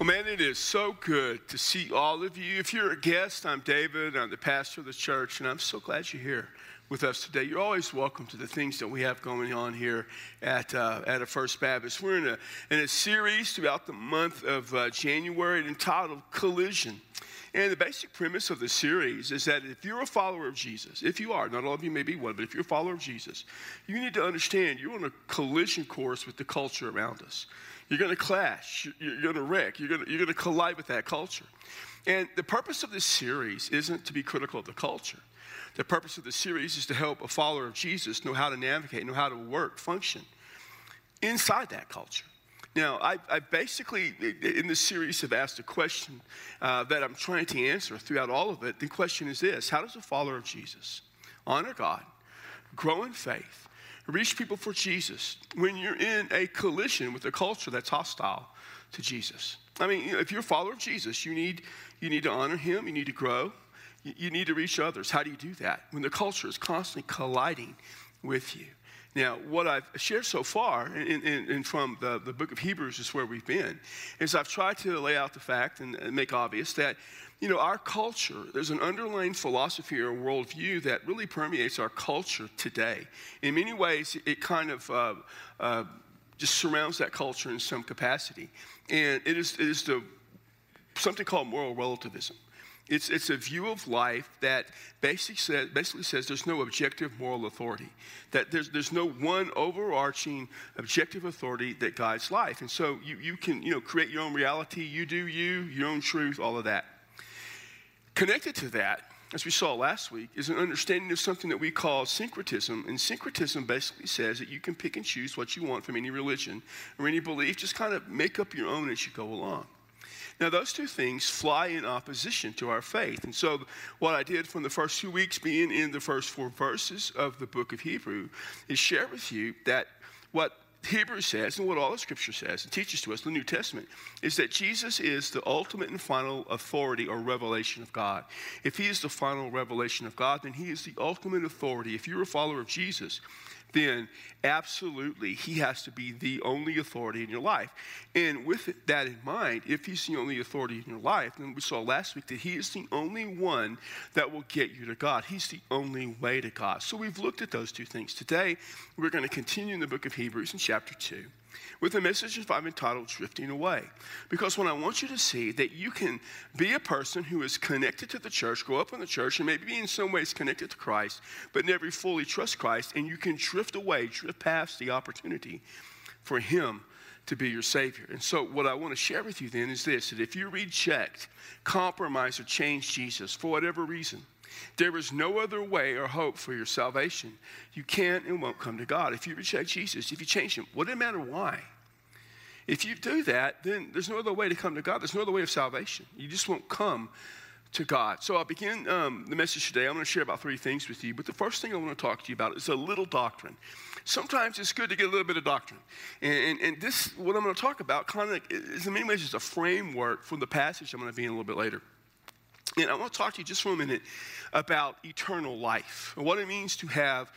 Well, man, it is so good to see all of you. If you're a guest, I'm David. I'm the pastor of the church, and I'm so glad you're here with us today. You're always welcome to the things that we have going on here at, uh, at a First Baptist. We're in a, in a series throughout the month of uh, January entitled Collision. And the basic premise of the series is that if you're a follower of Jesus, if you are, not all of you may be one, but if you're a follower of Jesus, you need to understand you're on a collision course with the culture around us. You're going to clash. You're going to wreck. You're going to, you're going to collide with that culture. And the purpose of this series isn't to be critical of the culture. The purpose of the series is to help a follower of Jesus know how to navigate, know how to work, function inside that culture. Now, I, I basically, in this series, have asked a question uh, that I'm trying to answer throughout all of it. The question is this How does a follower of Jesus honor God, grow in faith, reach people for Jesus when you're in a collision with a culture that's hostile to Jesus. I mean, if you're a follower of Jesus, you need, you need to honor him, you need to grow, you, you need to reach others. How do you do that? When the culture is constantly colliding with you. Now, what I've shared so far, and, from the, the book of Hebrews is where we've been, is I've tried to lay out the fact and, make obvious that you know, our culture, there's an underlying philosophy or worldview that really permeates our culture today. In many ways, it kind of uh, uh, just surrounds that culture in some capacity. And it is, it is the, something called moral relativism. It's, it's a view of life that basically says, basically says there's no objective moral authority, that there's, there's no one overarching objective authority that guides life. And so you, you can you know, create your own reality, you do you, your own truth, all of that. Connected to that, as we saw last week, is an understanding of something that we call syncretism. And syncretism basically says that you can pick and choose what you want from any religion or any belief, just kind of make up your own as you go along. Now, those two things fly in opposition to our faith. And so, what I did from the first two weeks, being in the first four verses of the book of Hebrew, is share with you that what Hebrews says, and what all the scripture says and teaches to us, the New Testament, is that Jesus is the ultimate and final authority or revelation of God. If he is the final revelation of God, then he is the ultimate authority. If you're a follower of Jesus, then absolutely he has to be the only authority in your life. And with that in mind, if he's the only authority in your life, then we saw last week that he is the only one that will get you to God. He's the only way to God. So we've looked at those two things. Today, we're going to continue in the book of Hebrews in chapter 2 with a message I've entitled Drifting Away. Because what I want you to see that you can be a person who is connected to the church, grow up in the church, and maybe be in some ways connected to Christ, but never fully trust Christ, and you can drift away, drift past the opportunity for Him to be your Savior. And so, what I want to share with you then is this that if you reject, compromise, or change Jesus for whatever reason, there is no other way or hope for your salvation. You can't and won't come to God. If you reject Jesus, if you change Him, what does it matter why? If you do that, then there's no other way to come to God. There's no other way of salvation. You just won't come to God. So I'll begin um, the message today. I'm going to share about three things with you. But the first thing I want to talk to you about is a little doctrine. Sometimes it's good to get a little bit of doctrine. And, and, and this, what I'm going to talk about, kind of is in many ways just a framework for the passage I'm going to be in a little bit later. And I want to talk to you just for a minute about eternal life, and what it means to have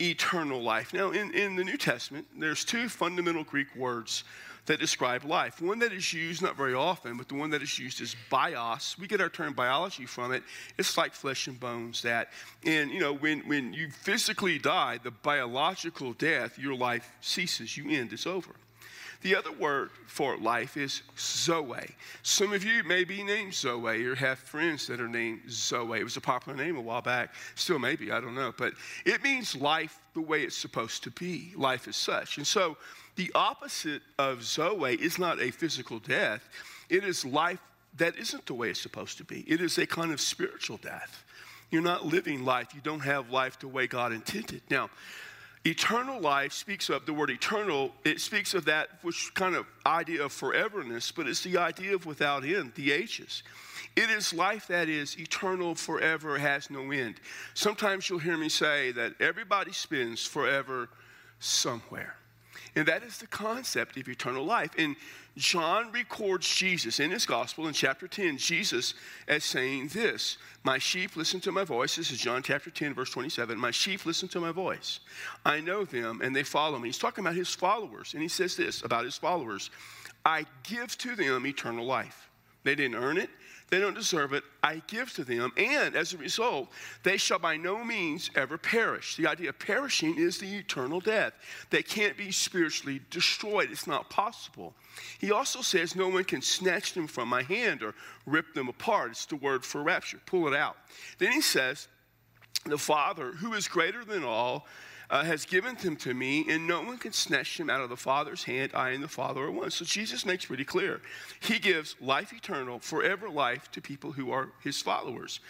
eternal life. Now, in, in the New Testament, there's two fundamental Greek words that describe life. One that is used not very often, but the one that is used is bios. We get our term biology from it. It's like flesh and bones that. And, you know, when, when you physically die, the biological death, your life ceases, you end, it's over. The other word for life is Zoe. Some of you may be named Zoe or have friends that are named Zoe. It was a popular name a while back. Still maybe, I don't know. But it means life the way it's supposed to be, life as such. And so the opposite of Zoe is not a physical death, it is life that isn't the way it's supposed to be. It is a kind of spiritual death. You're not living life, you don't have life the way God intended. Now, Eternal life speaks of the word eternal, it speaks of that which kind of idea of foreverness, but it's the idea of without end, the ages. It is life that is eternal forever, has no end. Sometimes you'll hear me say that everybody spends forever somewhere. And that is the concept of eternal life. And John records Jesus in his gospel in chapter 10, Jesus as saying this My sheep listen to my voice. This is John chapter 10, verse 27. My sheep listen to my voice. I know them and they follow me. He's talking about his followers. And he says this about his followers I give to them eternal life. They didn't earn it, they don't deserve it. I give to them. And as a result, they shall by no means ever perish. The idea of perishing is the eternal death. They can't be spiritually destroyed, it's not possible. He also says, No one can snatch them from my hand or rip them apart. It's the word for rapture. Pull it out. Then he says, The Father, who is greater than all, uh, has given them to me, and no one can snatch them out of the Father's hand. I and the Father are one. So Jesus makes pretty clear. He gives life eternal, forever life to people who are his followers.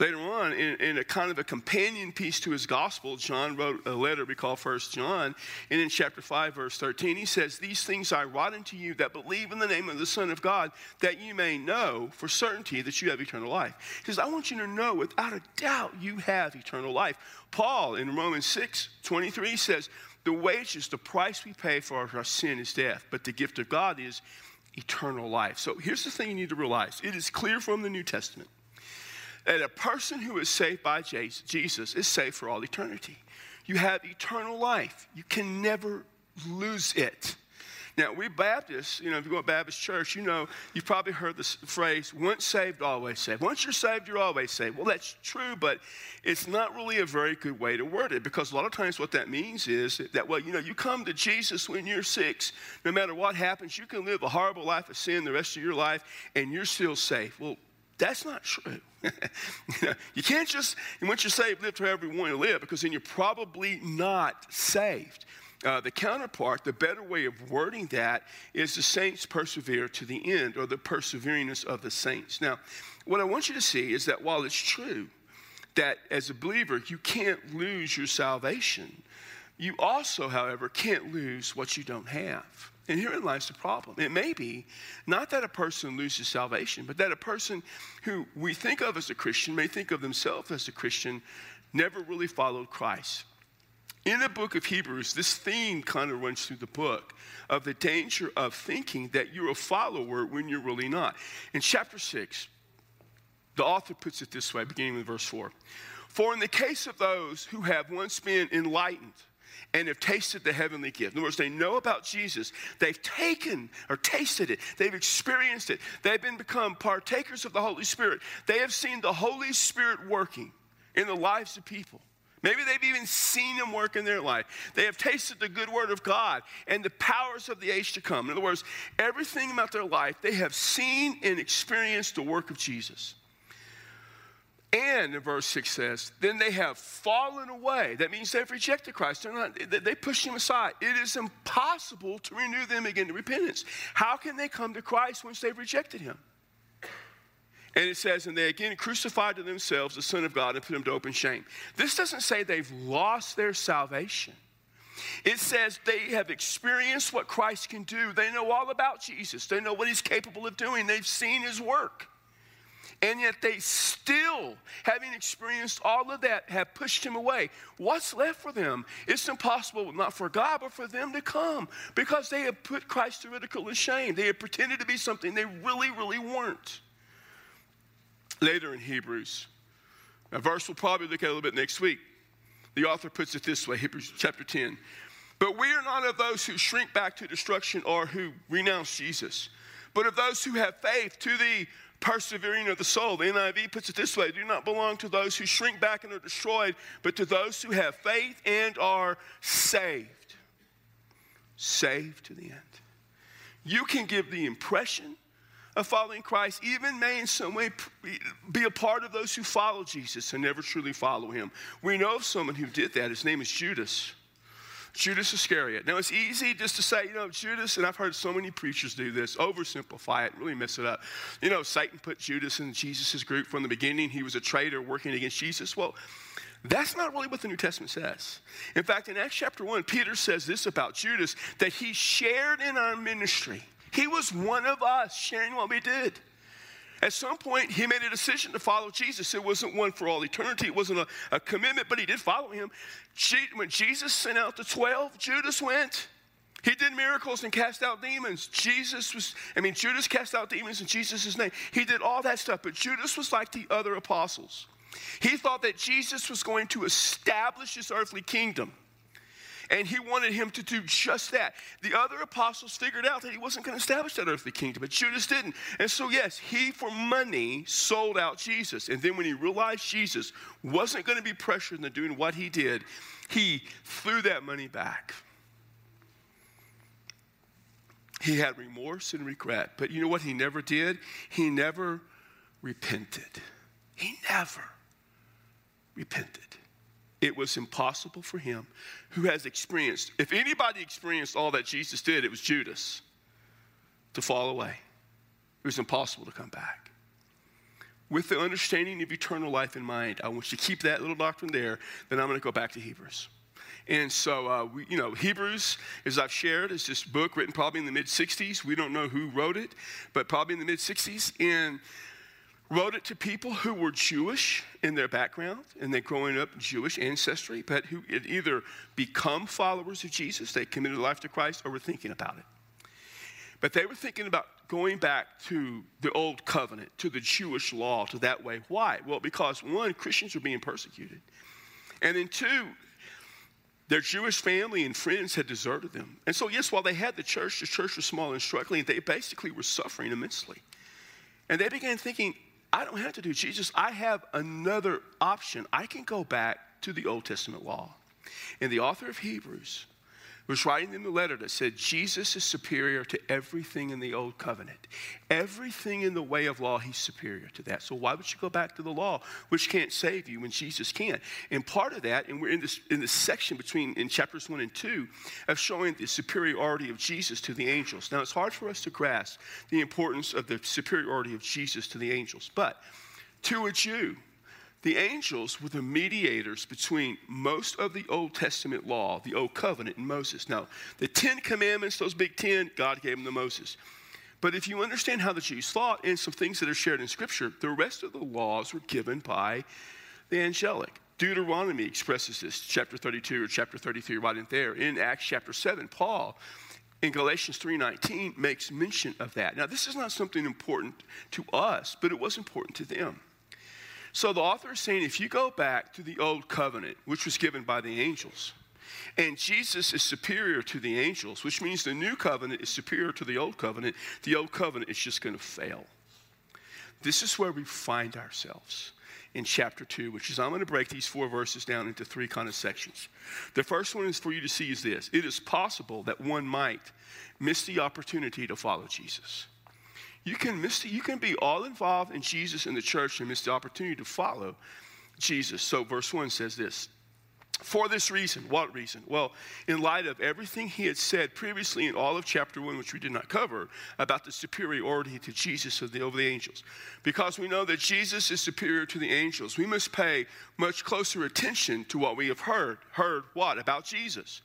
Later on, in, in, a kind of a companion piece to his gospel, John wrote a letter we call First John. And in chapter 5, verse 13, he says, These things I write unto you that believe in the name of the Son of God, that you may know for certainty that you have eternal life. He says, I want you to know without a doubt you have eternal life. Paul in Romans 6, 23 says, The wages, the price we pay for our sin is death, but the gift of God is eternal life. So here's the thing you need to realize it is clear from the New Testament that a person who is saved by Jesus is saved for all eternity. You have eternal life. You can never lose it. Now, we Baptists, you know, if you go to Baptist church, you know, you've probably heard this phrase, once saved, always saved. Once you're saved, you're always saved. Well, that's true, but it's not really a very good way to word it because a lot of times what that means is that, well, you know, you come to Jesus when you're six. No matter what happens, you can live a horrible life of sin the rest of your life and you're still safe. Well, that's not true. you, know, you can't just, once you're saved, live however you want to live because then you're probably not saved. Uh, the counterpart, the better way of wording that is the saints persevere to the end, or the perseveringness of the saints. Now, what I want you to see is that while it's true that as a believer you can't lose your salvation, you also, however, can't lose what you don't have. And herein lies the problem. It may be not that a person loses salvation, but that a person who we think of as a Christian may think of themselves as a Christian never really followed Christ. In the book of Hebrews, this theme kind of runs through the book of the danger of thinking that you're a follower when you're really not. In chapter 6, the author puts it this way, beginning with verse 4 For in the case of those who have once been enlightened, and have tasted the heavenly gift. In other words, they know about Jesus. They've taken or tasted it. They've experienced it. They've been become partakers of the Holy Spirit. They have seen the Holy Spirit working in the lives of people. Maybe they've even seen him work in their life. They have tasted the good word of God and the powers of the age to come. In other words, everything about their life, they have seen and experienced the work of Jesus. And verse 6 says, then they have fallen away. That means they've rejected Christ. They're not, they pushed him aside. It is impossible to renew them again to repentance. How can they come to Christ once they've rejected him? And it says, and they again crucified to themselves the Son of God and put him to open shame. This doesn't say they've lost their salvation. It says they have experienced what Christ can do. They know all about Jesus. They know what he's capable of doing. They've seen his work. And yet they still, having experienced all of that, have pushed him away. What's left for them? It's impossible, not for God, but for them to come because they have put Christ to ridicule and shame. They have pretended to be something they really, really weren't. Later in Hebrews, a verse we'll probably look at a little bit next week. The author puts it this way Hebrews chapter 10. But we are not of those who shrink back to destruction or who renounce Jesus, but of those who have faith to the persevering of the soul. The NIV puts it this way do not belong to those who shrink back and are destroyed, but to those who have faith and are saved. Saved to the end. You can give the impression of following Christ, even may in some way be a part of those who follow Jesus and never truly follow him. We know of someone who did that. His name is Judas. Judas Iscariot. Now, it's easy just to say, you know, Judas, and I've heard so many preachers do this, oversimplify it, really mess it up. You know, Satan put Judas in Jesus' group from the beginning. He was a traitor working against Jesus. Well, that's not really what the New Testament says. In fact, in Acts chapter 1, Peter says this about Judas that he shared in our ministry. He was one of us sharing what we did. At some point, he made a decision to follow Jesus. It wasn't one for all eternity, it wasn't a, a commitment, but he did follow him. When Jesus sent out the 12, Judas went. He did miracles and cast out demons. Jesus was, I mean, Judas cast out demons in Jesus' name. He did all that stuff, but Judas was like the other apostles. He thought that Jesus was going to establish his earthly kingdom. And he wanted him to do just that. The other apostles figured out that he wasn't going to establish that earthly kingdom, but Judas didn't. And so, yes, he for money sold out Jesus. And then when he realized Jesus wasn't going to be pressured into doing what he did, he threw that money back. He had remorse and regret. But you know what he never did? He never repented. He never repented. It was impossible for him who has experienced, if anybody experienced all that Jesus did, it was Judas to fall away. It was impossible to come back. With the understanding of eternal life in mind, I want you to keep that little doctrine there, then I'm going to go back to Hebrews. And so, uh, we, you know, Hebrews, as I've shared, is this book written probably in the mid 60s. We don't know who wrote it, but probably in the mid 60s. And wrote it to people who were Jewish in their background and they're growing up Jewish ancestry, but who had either become followers of Jesus, they committed life to Christ, or were thinking about it. But they were thinking about going back to the old covenant, to the Jewish law, to that way. Why? Well, because one, Christians were being persecuted. And then two, their Jewish family and friends had deserted them. And so, yes, while they had the church, the church was small and struggling, they basically were suffering immensely. And they began thinking, I don't have to do Jesus. I have another option. I can go back to the Old Testament law. And the author of Hebrews was writing them the letter that said Jesus is superior to everything in the old covenant. Everything in the way of law, he's superior to that. So why would you go back to the law, which can't save you when Jesus can? And part of that, and we're in this in this section between in chapters one and two, of showing the superiority of Jesus to the angels. Now it's hard for us to grasp the importance of the superiority of Jesus to the angels, but to a Jew, the angels were the mediators between most of the Old Testament law, the Old Covenant, and Moses. Now, the Ten Commandments, those big ten, God gave them to Moses. But if you understand how the Jews thought and some things that are shared in Scripture, the rest of the laws were given by the angelic. Deuteronomy expresses this, chapter 32 or chapter 33, right in there. In Acts chapter 7, Paul in Galatians 3:19 makes mention of that. Now, this is not something important to us, but it was important to them. So the author is saying if you go back to the old covenant, which was given by the angels, and Jesus is superior to the angels, which means the new covenant is superior to the old covenant, the old covenant is just going to fail. This is where we find ourselves in chapter 2, which is I'm going to break these four verses down into three kind of sections. The first one is for you to see is this it is possible that one might miss the opportunity to follow Jesus. You can miss you can be all involved in Jesus and the church and miss the opportunity to follow Jesus. So verse 1 says this. For this reason, what reason? Well, in light of everything he had said previously in all of chapter 1, which we did not cover, about the superiority to Jesus the, over the angels. Because we know that Jesus is superior to the angels, we must pay much closer attention to what we have heard. Heard what? About Jesus.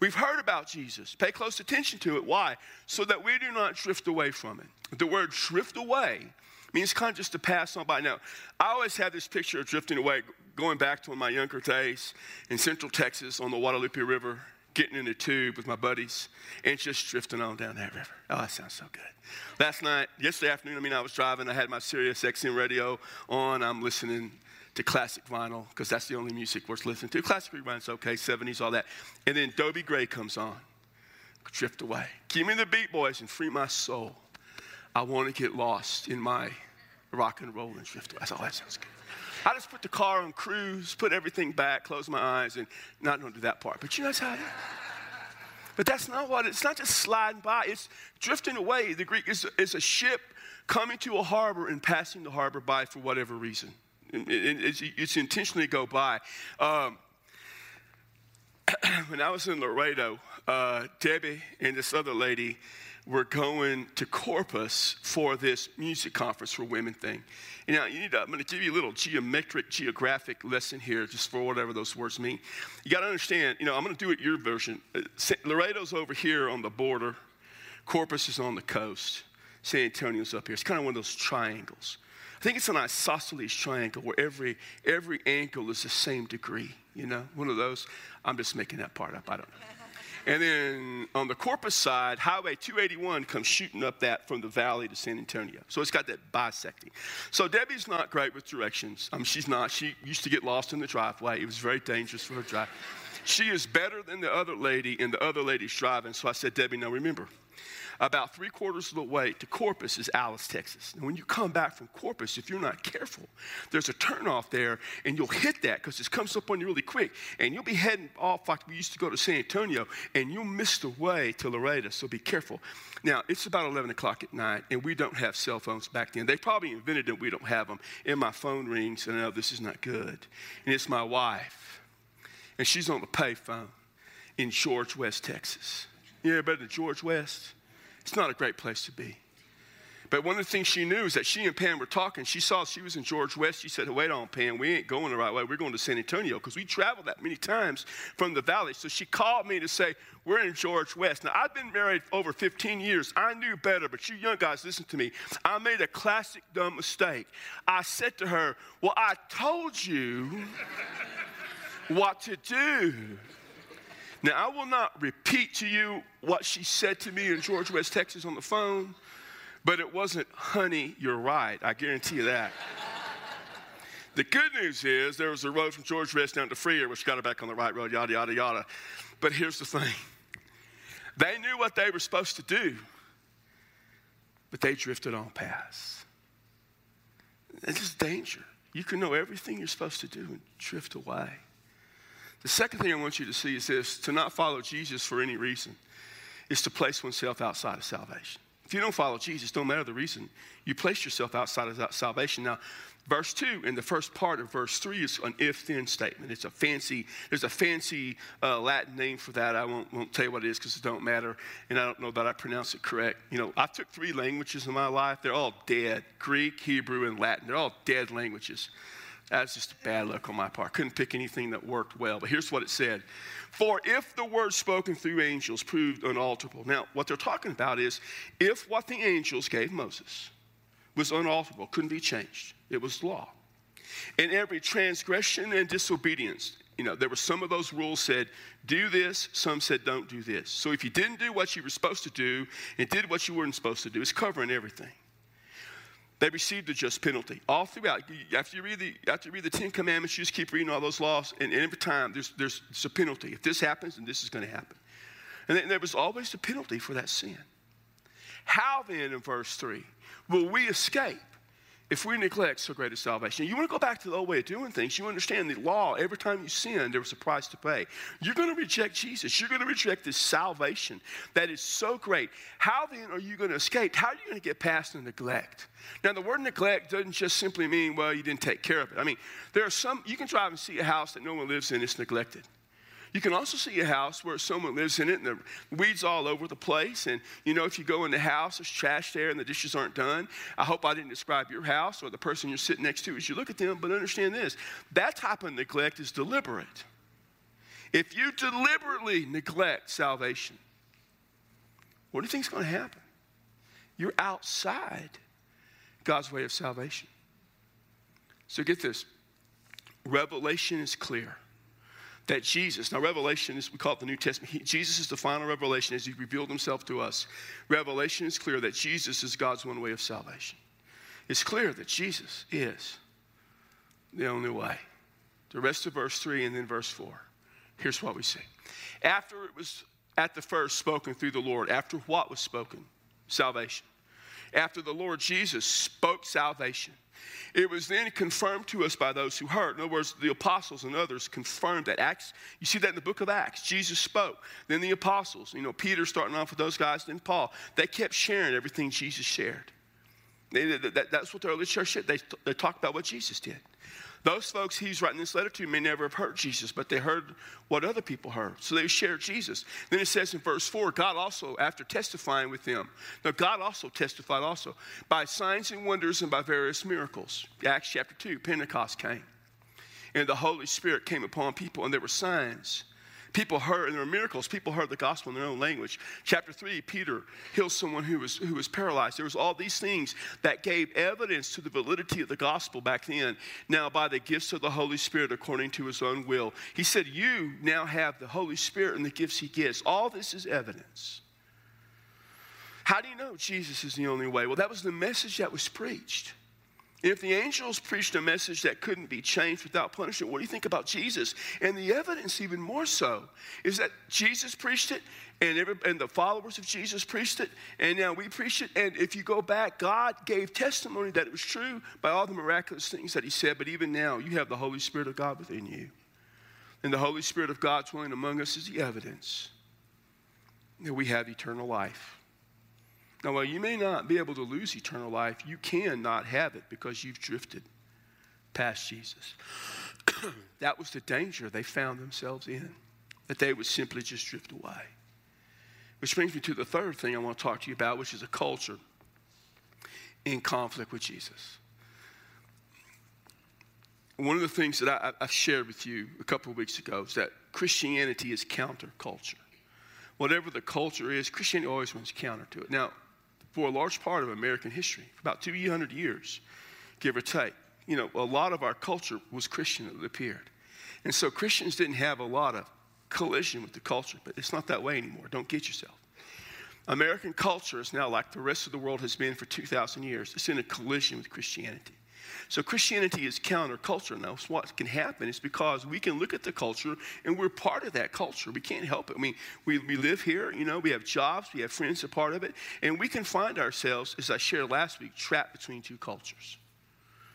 We've heard about Jesus. Pay close attention to it. Why? So that we do not drift away from it. The word drift away means kind of just to pass on by. Now, I always have this picture of drifting away, going back to my younger days in central Texas on the Guadalupe River, getting in a tube with my buddies and just drifting on down that river. Oh, that sounds so good. Last night, yesterday afternoon, I mean, I was driving. I had my Sirius XM radio on. I'm listening to classic vinyl because that's the only music worth listening to. Classic rewind's okay, 70s, all that. And then Dobie Gray comes on. Drift away. Give me the beat, boys, and free my soul. I want to get lost in my rock and roll and drift away. Oh, that sounds good. I just put the car on cruise, put everything back, close my eyes, and not going to do that part. But you know how it is. But that's not what it's not just sliding by, it's drifting away. The Greek is, is a ship coming to a harbor and passing the harbor by for whatever reason. It's, it's intentionally go by. Um, when I was in Laredo, uh, Debbie and this other lady were going to Corpus for this music conference for women thing. And now you need to, I'm going to give you a little geometric, geographic lesson here, just for whatever those words mean. You got to understand, you know, I'm going to do it your version. Uh, Laredo's over here on the border. Corpus is on the coast. San Antonio's up here. It's kind of one of those triangles. I think it's an isosceles triangle where every, every angle is the same degree, you know, one of those. I'm just making that part up, I don't know. And then on the Corpus side, Highway 281 comes shooting up that from the valley to San Antonio. So it's got that bisecting. So Debbie's not great with directions. I mean, she's not. She used to get lost in the driveway. It was very dangerous for her drive. She is better than the other lady, and the other lady's driving. So I said, Debbie, now remember, about three quarters of the way to Corpus is Alice, Texas. And when you come back from Corpus, if you're not careful, there's a turnoff there, and you'll hit that because it comes up on you really quick. And you'll be heading off like we used to go to San Antonio, and you'll miss the way to Laredo, so be careful. Now, it's about 11 o'clock at night, and we don't have cell phones back then. They probably invented them, we don't have them. And my phone rings, and I know this is not good. And it's my wife, and she's on the payphone in George West, Texas. Yeah, better than George West? It's not a great place to be. But one of the things she knew is that she and Pam were talking. She saw she was in George West. She said, Wait on, Pam, we ain't going the right way. We're going to San Antonio because we traveled that many times from the valley. So she called me to say, We're in George West. Now, I've been married over 15 years. I knew better, but you young guys, listen to me. I made a classic dumb mistake. I said to her, Well, I told you what to do. Now, I will not repeat to you what she said to me in George West, Texas on the phone, but it wasn't, honey, you're right. I guarantee you that. the good news is there was a road from George West down to Freer, which got her back on the right road, yada, yada, yada. But here's the thing they knew what they were supposed to do, but they drifted on past. It's just danger. You can know everything you're supposed to do and drift away. The second thing I want you to see is this to not follow Jesus for any reason is to place oneself outside of salvation. If you don't follow Jesus, don't matter the reason, you place yourself outside of salvation. Now, verse 2 in the first part of verse 3 is an if then statement. It's a fancy, there's a fancy uh, Latin name for that. I won't, won't tell you what it is because it don't matter. And I don't know that I pronounce it correct. You know, I took three languages in my life. They're all dead Greek, Hebrew, and Latin. They're all dead languages. That's just bad luck on my part. Couldn't pick anything that worked well. But here's what it said For if the word spoken through angels proved unalterable. Now, what they're talking about is if what the angels gave Moses was unalterable, couldn't be changed, it was law. And every transgression and disobedience, you know, there were some of those rules said, do this, some said, don't do this. So if you didn't do what you were supposed to do and did what you weren't supposed to do, it's covering everything. They received a just penalty. All throughout, after you read the, after you read the Ten Commandments, you just keep reading all those laws, and every time there's, there's, there's a penalty. If this happens, then this is going to happen. And then there was always a penalty for that sin. How then, in verse 3, will we escape if we neglect so great a salvation, you want to go back to the old way of doing things, you understand the law, every time you sin, there was a price to pay. You're going to reject Jesus. You're going to reject this salvation that is so great. How then are you going to escape? How are you going to get past the neglect? Now, the word neglect doesn't just simply mean, well, you didn't take care of it. I mean, there are some, you can drive and see a house that no one lives in, it's neglected. You can also see a house where someone lives in it and the weeds all over the place. And you know, if you go in the house, there's trash there and the dishes aren't done. I hope I didn't describe your house or the person you're sitting next to as you look at them, but understand this that type of neglect is deliberate. If you deliberately neglect salvation, what do you think is going to happen? You're outside God's way of salvation. So get this revelation is clear that Jesus, now Revelation is, we call it the New Testament, he, Jesus is the final revelation as he revealed himself to us. Revelation is clear that Jesus is God's one way of salvation. It's clear that Jesus is the only way. The rest of verse 3 and then verse 4. Here's what we see. After it was at the first spoken through the Lord, after what was spoken? Salvation. After the Lord Jesus spoke salvation, it was then confirmed to us by those who heard. In other words, the apostles and others confirmed that. Acts, you see that in the book of Acts. Jesus spoke. Then the apostles, you know, Peter starting off with those guys, then Paul, they kept sharing everything Jesus shared. They, that, that's what the early church did. They, they talked about what Jesus did. Those folks he's writing this letter to may never have heard Jesus, but they heard what other people heard. So they shared Jesus. Then it says in verse 4 God also, after testifying with them, now God also testified also by signs and wonders and by various miracles. Acts chapter 2, Pentecost came. And the Holy Spirit came upon people, and there were signs People heard, and there were miracles. People heard the gospel in their own language. Chapter 3, Peter heals someone who was, who was paralyzed. There was all these things that gave evidence to the validity of the gospel back then. Now, by the gifts of the Holy Spirit, according to his own will. He said, You now have the Holy Spirit and the gifts he gives. All this is evidence. How do you know Jesus is the only way? Well, that was the message that was preached. If the angels preached a message that couldn't be changed without punishment, what do you think about Jesus? And the evidence, even more so, is that Jesus preached it, and, every, and the followers of Jesus preached it, and now we preach it. And if you go back, God gave testimony that it was true by all the miraculous things that He said. But even now, you have the Holy Spirit of God within you. And the Holy Spirit of God dwelling among us is the evidence that we have eternal life. Now, while you may not be able to lose eternal life, you can not have it because you've drifted past Jesus. that was the danger they found themselves in, that they would simply just drift away. Which brings me to the third thing I want to talk to you about, which is a culture in conflict with Jesus. One of the things that I, I shared with you a couple of weeks ago is that Christianity is counterculture. Whatever the culture is, Christianity always runs counter to it. Now, for a large part of American history, for about 200 years, give or take. You know, a lot of our culture was Christian, it appeared. And so Christians didn't have a lot of collision with the culture, but it's not that way anymore. Don't get yourself. American culture is now like the rest of the world has been for 2,000 years. It's in a collision with Christianity. So Christianity is counterculture. Now, what can happen is because we can look at the culture and we're part of that culture. We can't help it. I mean, we, we live here, you know, we have jobs, we have friends a part of it, and we can find ourselves, as I shared last week, trapped between two cultures.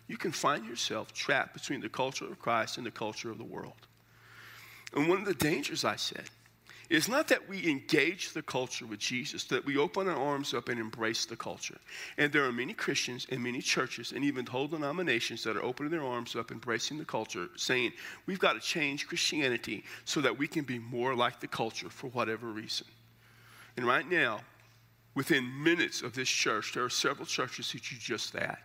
You can find yourself trapped between the culture of Christ and the culture of the world. And one of the dangers, I said, it's not that we engage the culture with Jesus, that we open our arms up and embrace the culture. And there are many Christians and many churches and even whole denominations that are opening their arms up, embracing the culture, saying, we've got to change Christianity so that we can be more like the culture for whatever reason. And right now, within minutes of this church, there are several churches who do just that.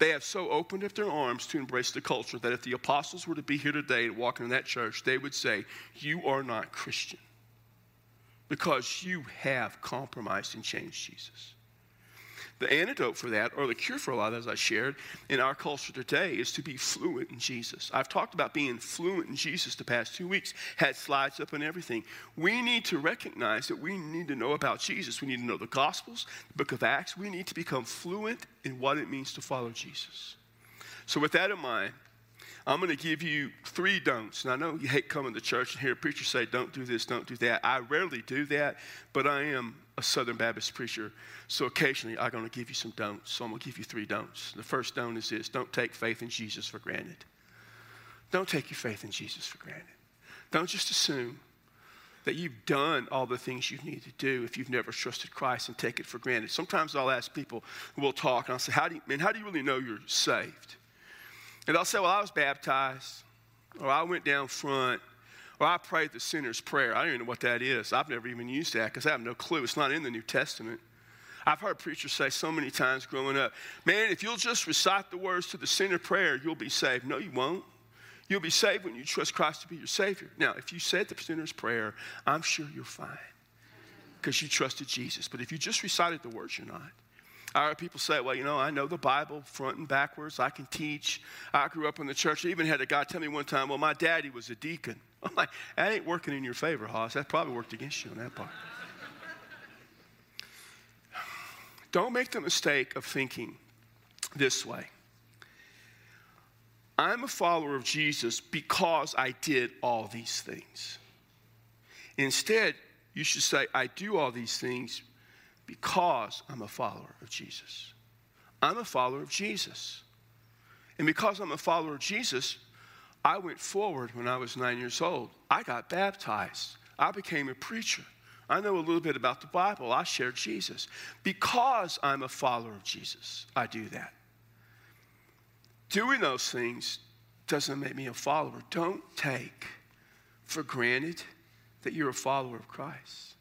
They have so opened up their arms to embrace the culture that if the apostles were to be here today and walk in that church, they would say, You are not Christian because you have compromised and changed Jesus. The antidote for that, or the cure for a lot, of that, as I shared in our culture today, is to be fluent in Jesus. I've talked about being fluent in Jesus the past two weeks, had slides up and everything. We need to recognize that we need to know about Jesus. We need to know the Gospels, the book of Acts. We need to become fluent in what it means to follow Jesus. So, with that in mind, I'm going to give you three don'ts. And I know you hate coming to church and hear a preacher say, don't do this, don't do that. I rarely do that, but I am a Southern Baptist preacher. So occasionally I'm going to give you some don'ts. So I'm going to give you three don'ts. The first don't is this don't take faith in Jesus for granted. Don't take your faith in Jesus for granted. Don't just assume that you've done all the things you need to do if you've never trusted Christ and take it for granted. Sometimes I'll ask people, we'll talk, and I'll say, how do you, man, how do you really know you're saved? And they'll say, Well, I was baptized, or I went down front, or I prayed the sinner's prayer. I don't even know what that is. I've never even used that because I have no clue. It's not in the New Testament. I've heard preachers say so many times growing up, Man, if you'll just recite the words to the sinner prayer, you'll be saved. No, you won't. You'll be saved when you trust Christ to be your Savior. Now, if you said the sinner's prayer, I'm sure you're fine because you trusted Jesus. But if you just recited the words, you're not. I heard people say, well, you know, I know the Bible front and backwards. I can teach. I grew up in the church. I even had a guy tell me one time, well, my daddy was a deacon. I'm like, that ain't working in your favor, Hoss. That probably worked against you on that part. Don't make the mistake of thinking this way I'm a follower of Jesus because I did all these things. Instead, you should say, I do all these things because I'm a follower of Jesus. I'm a follower of Jesus. And because I'm a follower of Jesus, I went forward when I was nine years old. I got baptized. I became a preacher. I know a little bit about the Bible. I share Jesus. Because I'm a follower of Jesus, I do that. Doing those things doesn't make me a follower. Don't take for granted that you're a follower of Christ.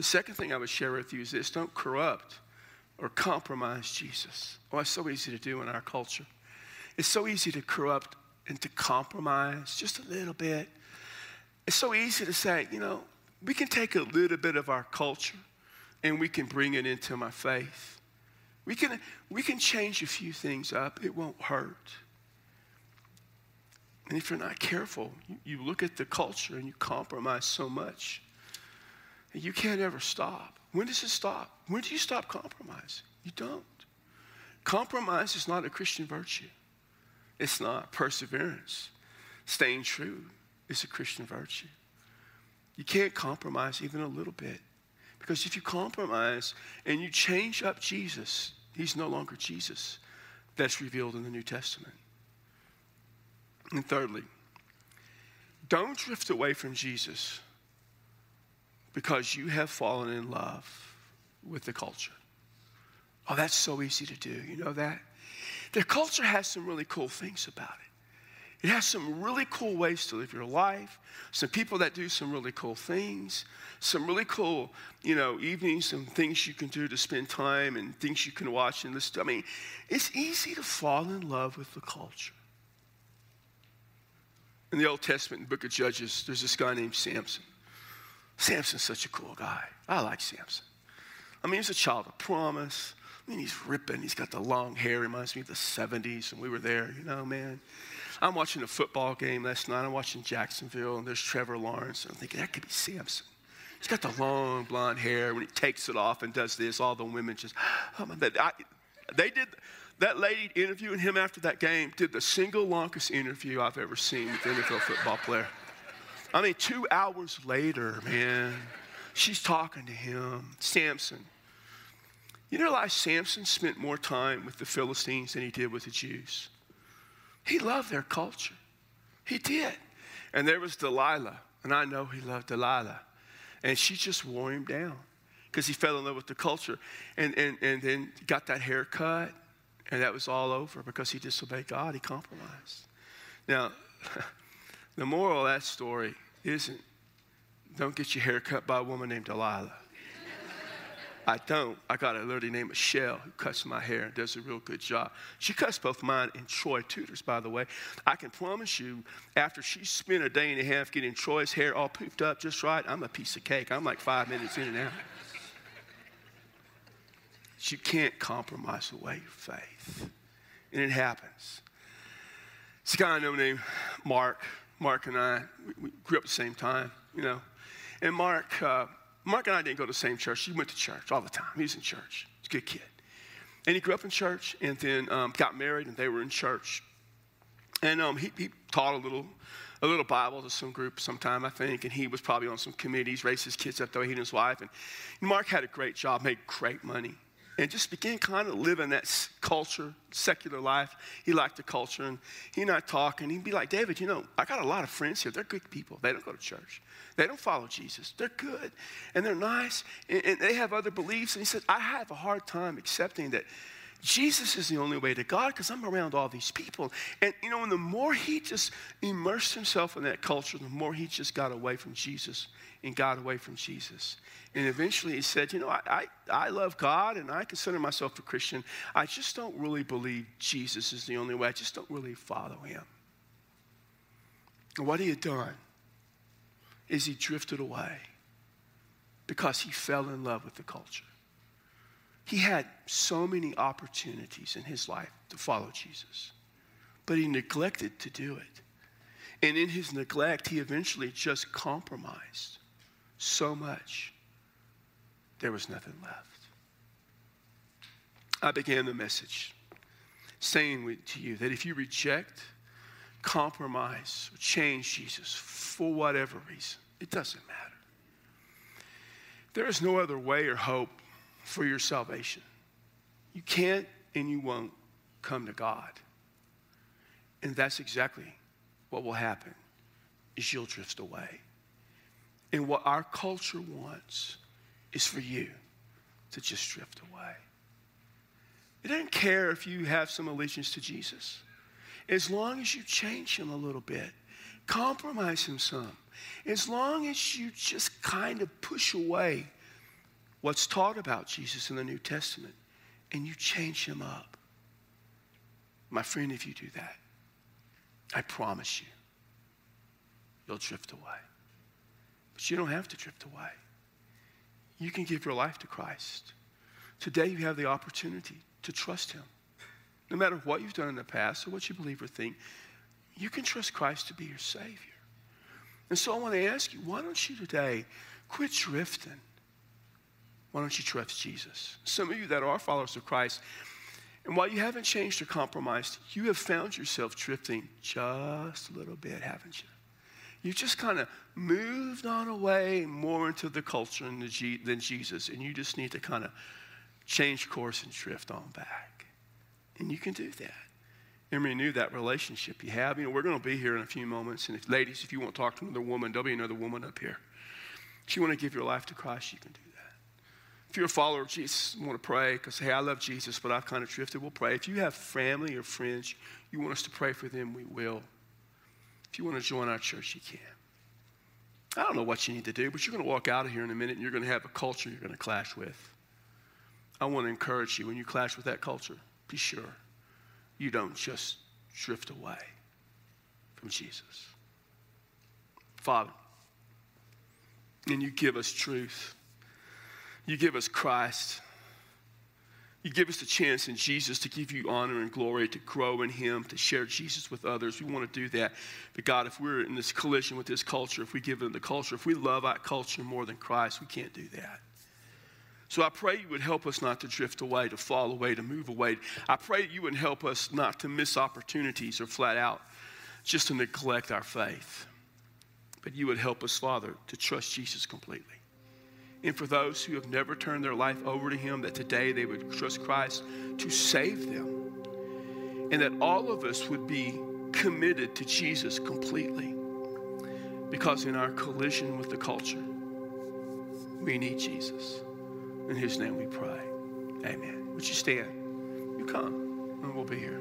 The second thing I would share with you is this don't corrupt or compromise Jesus. Oh, it's so easy to do in our culture. It's so easy to corrupt and to compromise just a little bit. it's so easy to say, you know, we can take a little bit of our culture and we can bring it into my faith. We can, we can change a few things up, it won't hurt. And if you're not careful, you, you look at the culture and you compromise so much. And you can't ever stop. When does it stop? When do you stop compromising? You don't. Compromise is not a Christian virtue. It's not. Perseverance, staying true, is a Christian virtue. You can't compromise even a little bit. Because if you compromise and you change up Jesus, he's no longer Jesus that's revealed in the New Testament. And thirdly, don't drift away from Jesus because you have fallen in love with the culture. Oh, that's so easy to do. You know that? The culture has some really cool things about it. It has some really cool ways to live your life, some people that do some really cool things, some really cool, you know, evenings, some things you can do to spend time and things you can watch and listen to. I mean, it's easy to fall in love with the culture. In the Old Testament, in the book of Judges, there's this guy named Samson. Samson's such a cool guy. I like Samson. I mean, he's a child of promise. I mean, he's ripping. He's got the long hair. Reminds me of the 70s, and we were there, you know, man. I'm watching a football game last night. I'm watching Jacksonville, and there's Trevor Lawrence. And I'm thinking, that could be Samson. He's got the long blonde hair. When he takes it off and does this, all the women just, oh my, I, they did, that lady interviewing him after that game did the single longest interview I've ever seen with an NFL football player. I mean, two hours later, man, she's talking to him, Samson. You know, like Samson spent more time with the Philistines than he did with the Jews. He loved their culture. He did. And there was Delilah, and I know he loved Delilah. And she just wore him down because he fell in love with the culture. And, and, and then got that haircut, and that was all over because he disobeyed God. He compromised. Now, the moral of that story isn't don't get your hair cut by a woman named Delilah. I don't. I got a lady named Michelle who cuts my hair and does a real good job. She cuts both mine and Troy Tudor's, by the way. I can promise you, after she spent a day and a half getting Troy's hair all poofed up just right, I'm a piece of cake. I'm like five minutes in and out. You can't compromise away your faith. And it happens. A guy I know named Mark. Mark and I, we, grew up at the same time, you know. And Mark, uh, Mark and I didn't go to the same church. He went to church all the time. He was in church. He's a good kid. And he grew up in church and then um, got married and they were in church. And um, he, he taught a little, a little Bible to some group sometime, I think. And he was probably on some committees, raised his kids up there, he and his wife. And Mark had a great job, made great money and just began kind of living that culture, secular life. He liked the culture, and he and I talk, and he'd be like, David, you know, I got a lot of friends here. They're good people. They don't go to church. They don't follow Jesus. They're good, and they're nice, and, and they have other beliefs. And he said, I have a hard time accepting that Jesus is the only way to God because I'm around all these people. And, you know, and the more he just immersed himself in that culture, the more he just got away from Jesus and got away from Jesus. And eventually he said, You know, I, I, I, love God and I consider myself a Christian. I just don't really believe Jesus is the only way. I just don't really follow him. And what he had done is he drifted away because he fell in love with the culture. He had so many opportunities in his life to follow Jesus, but he neglected to do it. And in his neglect, he eventually just compromised so much there was nothing left. I began the message saying to you that if you reject, compromise, or change Jesus for whatever reason, it doesn't matter. There is no other way or hope for your salvation. You can't and you won't come to God. And that's exactly what will happen is you'll drift away. And what our culture wants is for you to just drift away. It doesn't care if you have some allegiance to Jesus. As long as you change him a little bit, compromise him some, as long as you just kind of push away what's taught about Jesus in the New Testament and you change him up. My friend, if you do that, I promise you, you'll drift away. But you don't have to drift away. You can give your life to Christ. Today, you have the opportunity to trust Him. No matter what you've done in the past or what you believe or think, you can trust Christ to be your Savior. And so I want to ask you, why don't you today quit drifting? Why don't you trust Jesus? Some of you that are followers of Christ, and while you haven't changed or compromised, you have found yourself drifting just a little bit, haven't you? You've just kind of moved on away more into the culture than Jesus, and you just need to kind of change course and drift on back. And you can do that and renew that relationship you have. You know, we're going to be here in a few moments, and if ladies, if you want to talk to another woman, there'll be another woman up here. If you want to give your life to Christ, you can do that. If you're a follower of Jesus, you want to pray because, hey, I love Jesus, but I've kind of drifted, we'll pray. If you have family or friends, you want us to pray for them, we will. If you want to join our church, you can. I don't know what you need to do, but you're going to walk out of here in a minute and you're going to have a culture you're going to clash with. I want to encourage you when you clash with that culture, be sure you don't just drift away from Jesus. Father, and you give us truth. You give us Christ. You give us the chance in Jesus to give you honor and glory, to grow in Him, to share Jesus with others. We want to do that. But God, if we're in this collision with this culture, if we give in the culture, if we love our culture more than Christ, we can't do that. So I pray you would help us not to drift away, to fall away, to move away. I pray you would help us not to miss opportunities or flat out just to neglect our faith. But you would help us, Father, to trust Jesus completely. And for those who have never turned their life over to Him, that today they would trust Christ to save them. And that all of us would be committed to Jesus completely. Because in our collision with the culture, we need Jesus. In His name we pray. Amen. Would you stand? You come, and we'll be here.